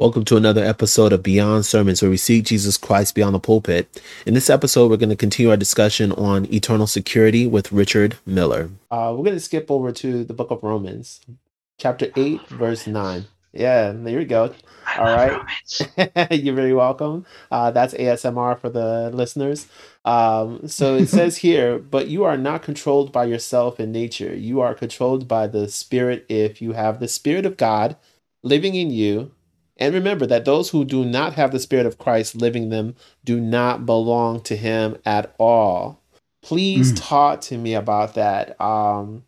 Welcome to another episode of Beyond Sermons, where we see Jesus Christ beyond the pulpit. In this episode, we're going to continue our discussion on eternal security with Richard Miller. Uh, we're going to skip over to the book of Romans, chapter 8, verse 9. Yeah, there we go. All right. You're very welcome. Uh, that's ASMR for the listeners. Um, so it says here, but you are not controlled by yourself in nature. You are controlled by the Spirit if you have the Spirit of God living in you and remember that those who do not have the Spirit of Christ living them do not belong to Him at all. Please mm. talk to me about that. Um,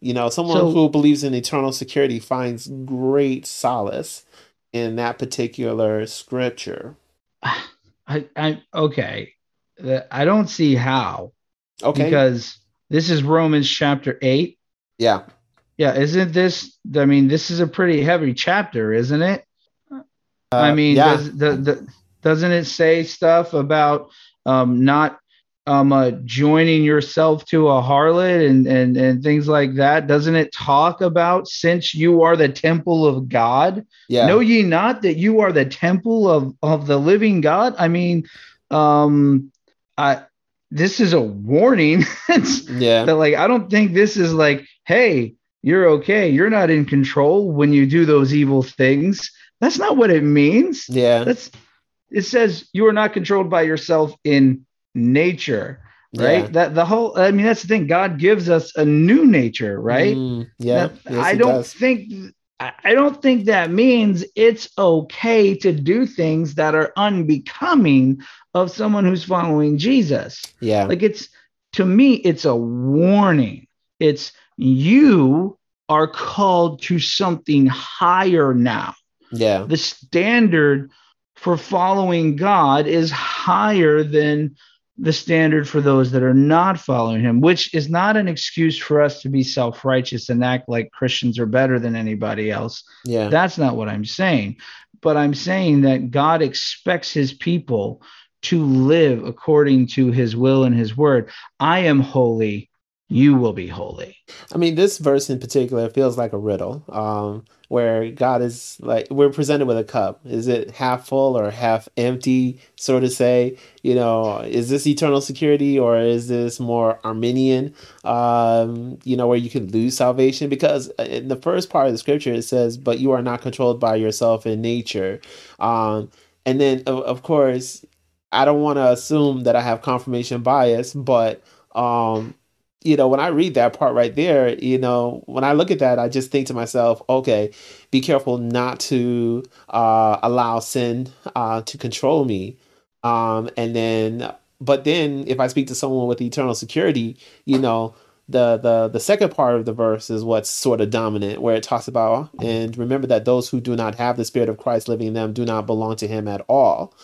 you know, someone so, who believes in eternal security finds great solace in that particular scripture. I, I okay. I don't see how. Okay. Because this is Romans chapter 8. Yeah. Yeah, isn't this I mean, this is a pretty heavy chapter, isn't it? Uh, I mean, yeah. does, the, the, doesn't it say stuff about um, not um, uh, joining yourself to a harlot and, and, and things like that? Doesn't it talk about since you are the temple of God? Yeah. Know ye not that you are the temple of, of the living God? I mean, um, I, this is a warning. yeah. That like, I don't think this is like, hey, you're okay. You're not in control when you do those evil things. That's not what it means. Yeah. That's it says you are not controlled by yourself in nature. Right. Yeah. That the whole I mean that's the thing. God gives us a new nature, right? Mm, yeah. yes, I don't does. think I don't think that means it's okay to do things that are unbecoming of someone who's following Jesus. Yeah. Like it's to me, it's a warning. It's you are called to something higher now. Yeah. The standard for following God is higher than the standard for those that are not following him, which is not an excuse for us to be self righteous and act like Christians are better than anybody else. Yeah. That's not what I'm saying. But I'm saying that God expects his people to live according to his will and his word. I am holy you will be holy. I mean, this verse in particular feels like a riddle, um, where God is like we're presented with a cup. Is it half full or half empty? Sort of say, you know, is this eternal security or is this more Arminian? Um, you know, where you can lose salvation because uh, in the first part of the scripture it says, "But you are not controlled by yourself in nature," um, and then of, of course, I don't want to assume that I have confirmation bias, but um you know, when I read that part right there, you know, when I look at that, I just think to myself, okay, be careful not to uh, allow sin uh, to control me. Um, and then, but then if I speak to someone with eternal security, you know, the the the second part of the verse is what's sort of dominant, where it talks about, and remember that those who do not have the Spirit of Christ living in them do not belong to Him at all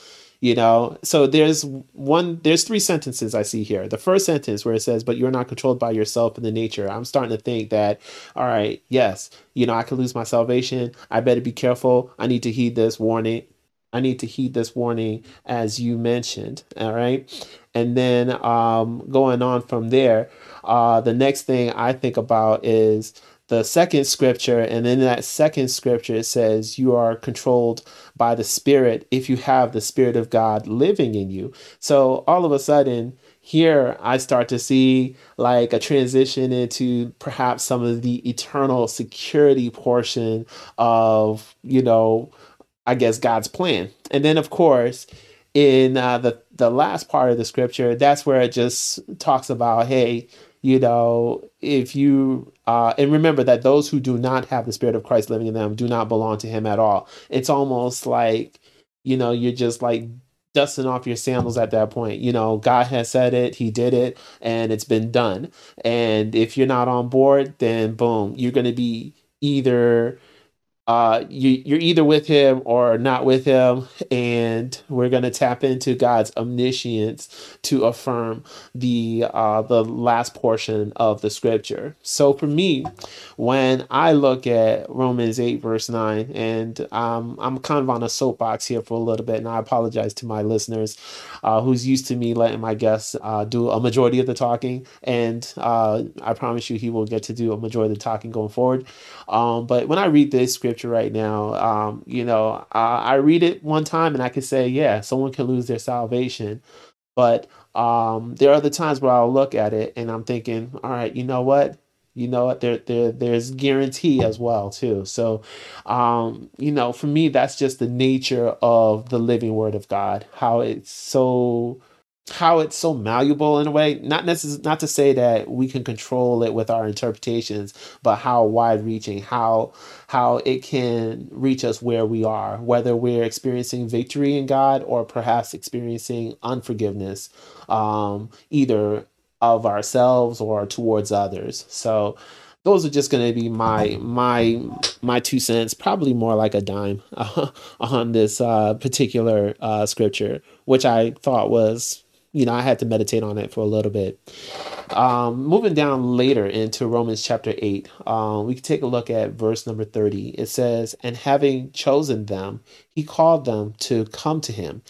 you know? So there's one there's three sentences i see here. The first sentence where it says but you're not controlled by yourself and the nature. I'm starting to think that all right yes you know i could lose my salvation. I better be careful. I need to heed this warning i need to heed this warning as you mentioned all right? And then um going on from there uh the next thing i think about is the second scripture and in that second scripture it says you are controlled by the spirit if you have the spirit of god living in you. So all of a sudden here i start to see like a transition into perhaps some of the eternal security portion of you know i guess god's plan. And then of course in uh, the the last part of the scripture that's where it just talks about hey you know, if you uh, and remember that those who do not have the Spirit of Christ living in them do not belong to Him at all. It's almost like, you know, you're just like dusting off your sandals at that point. You know, God has said it, He did it, and it's been done. And if you're not on board, then boom, you're going to be either uh, you, you're either with him or not with him, and we're going to tap into God's omniscience to affirm the uh, the last portion of the scripture. So for me, when I look at Romans eight verse nine, and um, I'm kind of on a soapbox here for a little bit, and I apologize to my listeners uh, who's used to me letting my guests uh, do a majority of the talking, and uh, I promise you he will get to do a majority of the talking going forward. Um, but when I read this scripture right now. Um, you know, uh, I read it one time and I could say, yeah, someone can lose their salvation. But um, there are other times where I'll look at it and I'm thinking, all right, you know what? You know what? There, there, there's guarantee as well too. So, um, you know, for me, that's just the nature of the living Word of God. How it's so how it's so malleable in a way. Not necessarily not to say that we can control it with our interpretations but how wide reaching how how it can reach us where we are whether we're experiencing victory in god or perhaps experiencing unforgiveness um, either of ourselves or towards others. So those are just going to be my my my two cents probably more like a dime uh, on this uh, particular uh, scripture which i thought was you know, I had to meditate on it for a little bit. Um, moving down later into Romans chapter 8, um, we can take a look at verse number 30. It says, And having chosen them, he called them to come to him.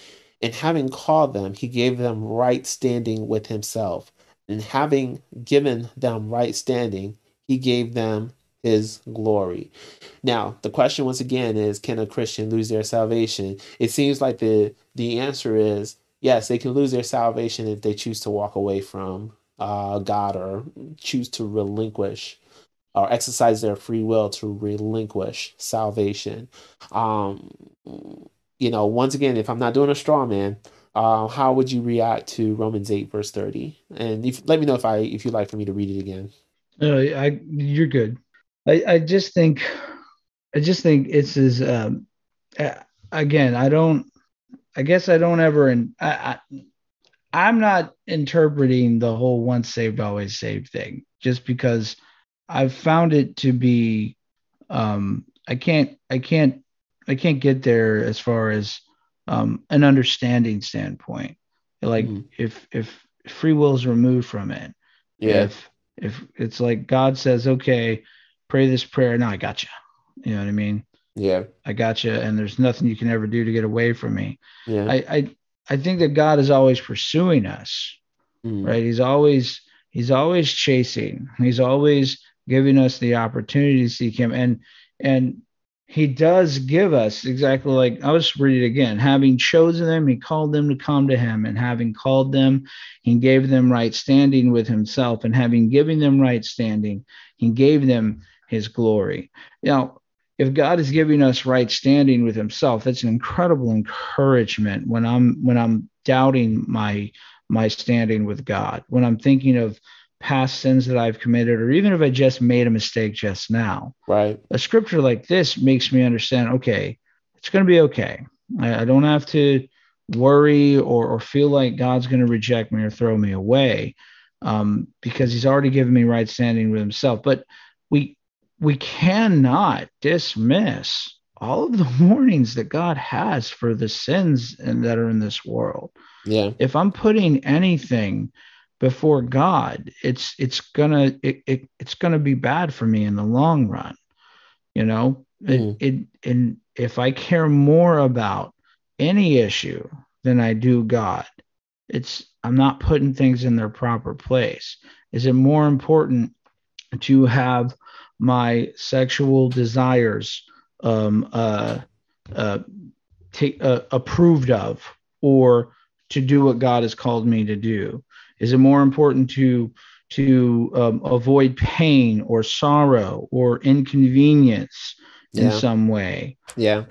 And having called them, he gave them right standing with himself. And having given them right standing, he gave them his glory. Now, the question once again is can a Christian lose their salvation? It seems like the the answer is yes, they can lose their salvation if they choose to walk away from uh, God or choose to relinquish or exercise their free will to relinquish salvation. Um, you know, once again, if I'm not doing a straw man, uh, how would you react to Romans eight verse thirty? And if, let me know if I if you'd like for me to read it again. Uh, I you're good. I I just think I just think it's as um, again I don't I guess I don't ever, and I, I, am not interpreting the whole once saved, always saved thing just because I've found it to be, um, I can't, I can't, I can't get there as far as um, an understanding standpoint. Like mm-hmm. if, if free will is removed from it, yeah. if, if it's like God says, okay, pray this prayer. Now I got you. You know what I mean? Yeah. I got you. And there's nothing you can ever do to get away from me. Yeah. I, I, I think that God is always pursuing us, mm. right? He's always, he's always chasing. He's always giving us the opportunity to seek him. And, and he does give us exactly like I was reading again. Having chosen them, he called them to come to him, and having called them, he gave them right standing with himself, and having given them right standing, he gave them his glory. Now, if God is giving us right standing with himself, that's an incredible encouragement when I'm when I'm doubting my my standing with God, when I'm thinking of past sins that I've committed, or even if I just made a mistake just now. Right. A scripture like this makes me understand, okay, it's going to be okay. I, I don't have to worry or, or feel like God's going to reject me or throw me away um, because he's already given me right standing with himself. But we we cannot dismiss all of the warnings that God has for the sins and that are in this world. Yeah. If I'm putting anything before God, it's it's gonna it, it it's gonna be bad for me in the long run. You know, mm. it, it and if I care more about any issue than I do God, it's I'm not putting things in their proper place. Is it more important to have my sexual desires um, uh, uh, take, uh, approved of or to do what God has called me to do? Is it more important to to um, avoid pain or sorrow or inconvenience yeah. in some way? Yeah.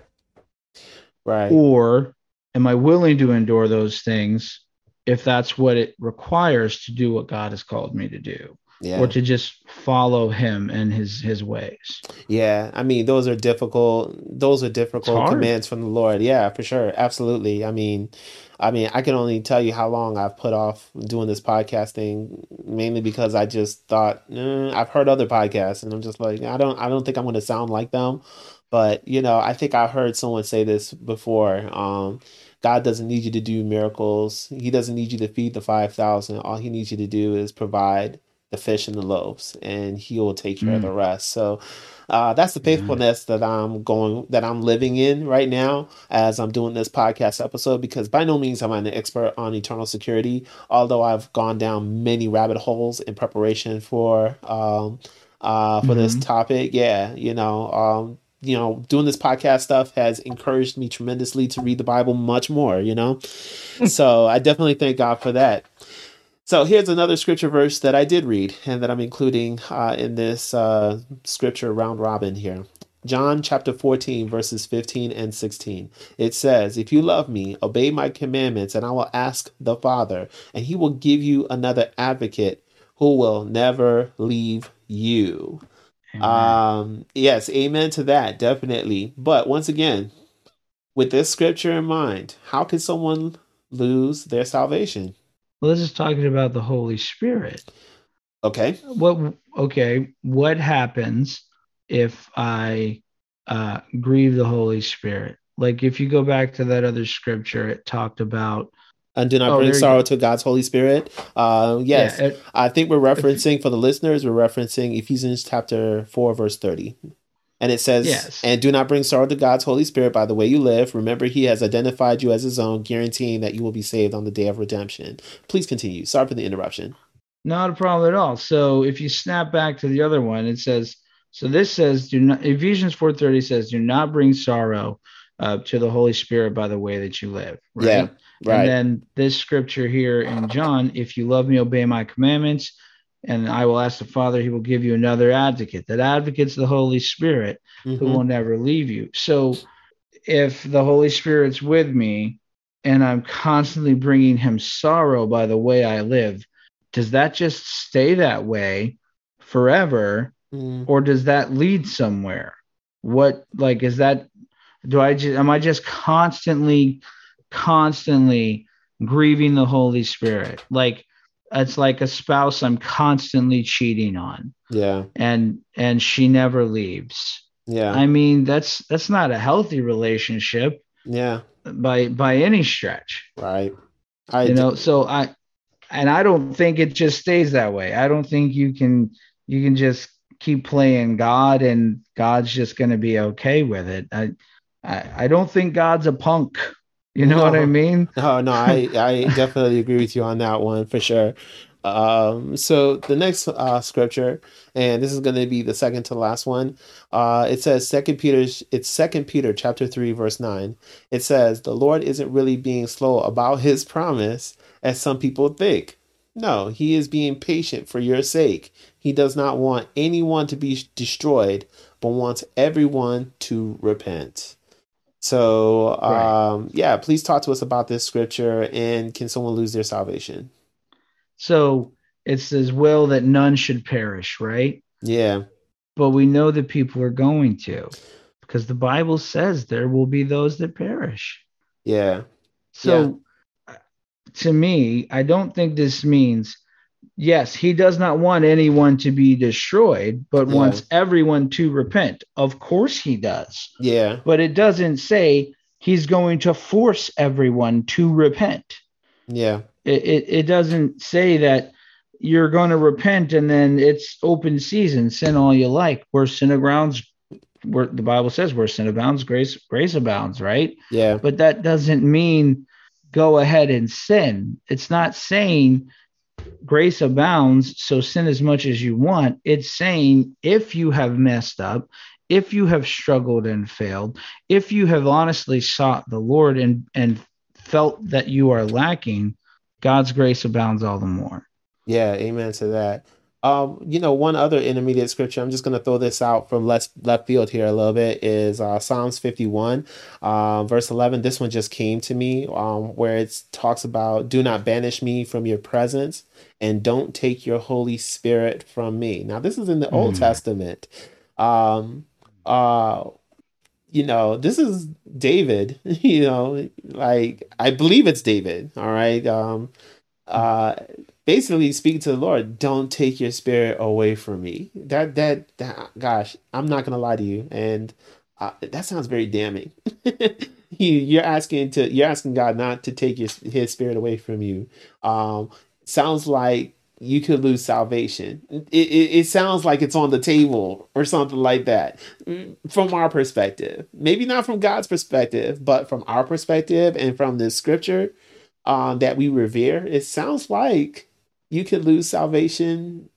Right. Or am I willing to endure those things if that's what it requires to do what God has called me to do? Yeah. or to just follow him and his his ways. Yeah, I mean those are difficult. Those are difficult commands from the Lord. Yeah, for sure, absolutely. I mean, I mean, I can only tell you how long I've put off doing this podcasting, mainly because I just thought eh, I've heard other podcasts, and I'm just like, I don't, I don't think I'm going to sound like them. But you know, I think I heard someone say this before. Um, God doesn't need you to do miracles. He doesn't need you to feed the 5,000. All he needs you to do is provide the fish and the loaves, and He will take care mm. of the mm. rest. So uh, that's the faithfulness that I'm going, that I'm living in right now as I'm doing this podcast episode. Because by no means am I an expert on eternal security, although I've gone down many rabbit holes in preparation for um, uh, for mm-hmm. this topic. Yeah, you know, um, you know, doing this podcast stuff has encouraged me tremendously to read the Bible much more, you know? so I definitely thank God for that. So here's another scripture verse that I did read and that I'm including uh, in this uh, scripture round robin here. John chapter 14, verses 15 and 16. It says, If you love me, obey my commandments, and I will ask the Father, and he will give you another advocate who will never leave you. Amen. Um, yes, amen to that, definitely. But once again, with this scripture in mind, how can someone lose their salvation? Well, this is talking about the Holy Spirit. Okay. What okay, what happens if I uh, grieve the Holy Spirit? Like if you go back to that other scripture, it talked about and do not oh, bring sorrow to God's Holy Spirit. Uh, yes, yeah, it, I think we're referencing for the listeners. We're referencing Ephesians chapter four, verse thirty, and it says, yes. "And do not bring sorrow to God's Holy Spirit by the way you live. Remember, He has identified you as His own, guaranteeing that you will be saved on the day of redemption." Please continue. Sorry for the interruption. Not a problem at all. So, if you snap back to the other one, it says, "So this says, do not." Ephesians four thirty says, "Do not bring sorrow." Uh, to the Holy Spirit by the way that you live. Right? Yeah. Right. And then this scripture here in John, if you love me, obey my commandments, and I will ask the Father, he will give you another advocate. That advocate's the Holy Spirit mm-hmm. who will never leave you. So if the Holy Spirit's with me and I'm constantly bringing him sorrow by the way I live, does that just stay that way forever mm. or does that lead somewhere? What like is that do I just am I just constantly constantly grieving the Holy Spirit. Like it's like a spouse I'm constantly cheating on. Yeah. And and she never leaves. Yeah. I mean, that's that's not a healthy relationship. Yeah. By by any stretch. Right. I you know, so I and I don't think it just stays that way. I don't think you can you can just keep playing God and God's just going to be okay with it. I, I I don't think God's a punk. You know no, what I mean? No, no, I, I definitely agree with you on that one for sure. Um, so the next uh, scripture, and this is going to be the second to last one. Uh, it says Second Peter. It's Second Peter chapter three verse nine. It says the Lord isn't really being slow about His promise, as some people think. No, He is being patient for your sake. He does not want anyone to be destroyed, but wants everyone to repent. So, um, right. yeah, please talk to us about this scripture and can someone lose their salvation? So it's his will that none should perish, right? Yeah. But we know that people are going to because the Bible says there will be those that perish. Yeah. So yeah. to me, I don't think this means yes, he does not want anyone to be destroyed, but yeah. wants everyone to repent. Of course he does. Yeah. But it doesn't say he's going to force everyone to repent. Yeah. It, it, it doesn't say that you're going to repent and then it's open season, sin all you like. Where sin abounds, where the Bible says where sin abounds, grace grace abounds, right? Yeah. But that doesn't mean go ahead and sin. It's not saying grace abounds, so sin as much as you want. It's saying if you have messed up, if you have struggled and failed, if you have honestly sought the Lord and, and felt that you are lacking, God's grace abounds all the more. Yeah, amen to that. Um, you know, one other intermediate scripture, I'm just going to throw this out from left, left field here a little bit, is uh, Psalms 51, uh, verse 11. This one just came to me um, where it talks about, Do not banish me from your presence and don't take your Holy Spirit from me. Now, this is in the mm. Old Testament. Um, uh, you know, this is David, you know, like I believe it's David, all right. Um, uh, basically speaking to the Lord, don't take your spirit away from me. That, that, that gosh, I'm not gonna lie to you, and uh, that sounds very damning. you, you're asking to, you're asking God not to take your, His spirit away from you. Um, sounds like you could lose salvation. It, it, it, sounds like it's on the table or something like that from our perspective. Maybe not from God's perspective, but from our perspective and from this scripture um, that we revere, it sounds like you could lose salvation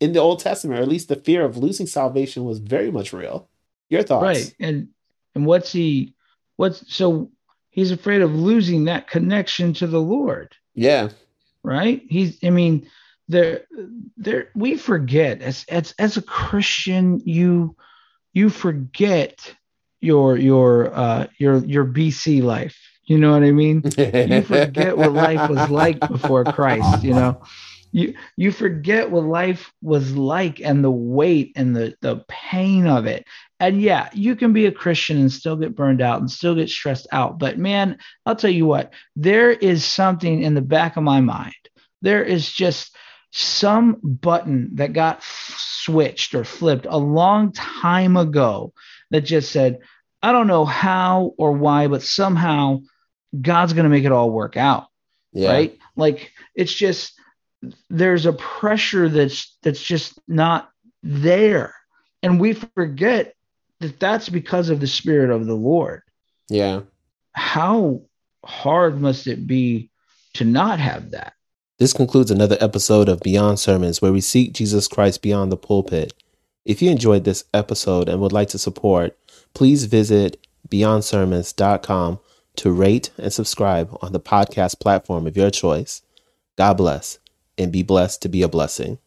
in the Old Testament, or at least the fear of losing salvation was very much real. Your thoughts. Right. And and what's he what's so he's afraid of losing that connection to the Lord. Yeah. Right? He's I mean, there there we forget as as as a Christian, you you forget your your uh your your BC life. You know what I mean? you forget what life was like before Christ, you know? You you forget what life was like and the weight and the the pain of it. And yeah you can be a christian and still get burned out and still get stressed out. But man i'll tell you what there is something in the back of my mind. There is just some button that got switched or flipped a long time ago that just said i don't know how or why but somehow god's going to make it all work out yeah. right? Like it's just there's a pressure that's that's just not there. And we forget that that's because of the spirit of the lord. Yeah. How hard must it be to not have that? This concludes another episode of beyond sermons where we seek jesus christ beyond the pulpit. If you enjoyed this episode and would like to support please visit beyondsermons.com to rate and subscribe on the podcast platform of your choice god bless and be blessed to be a blessing.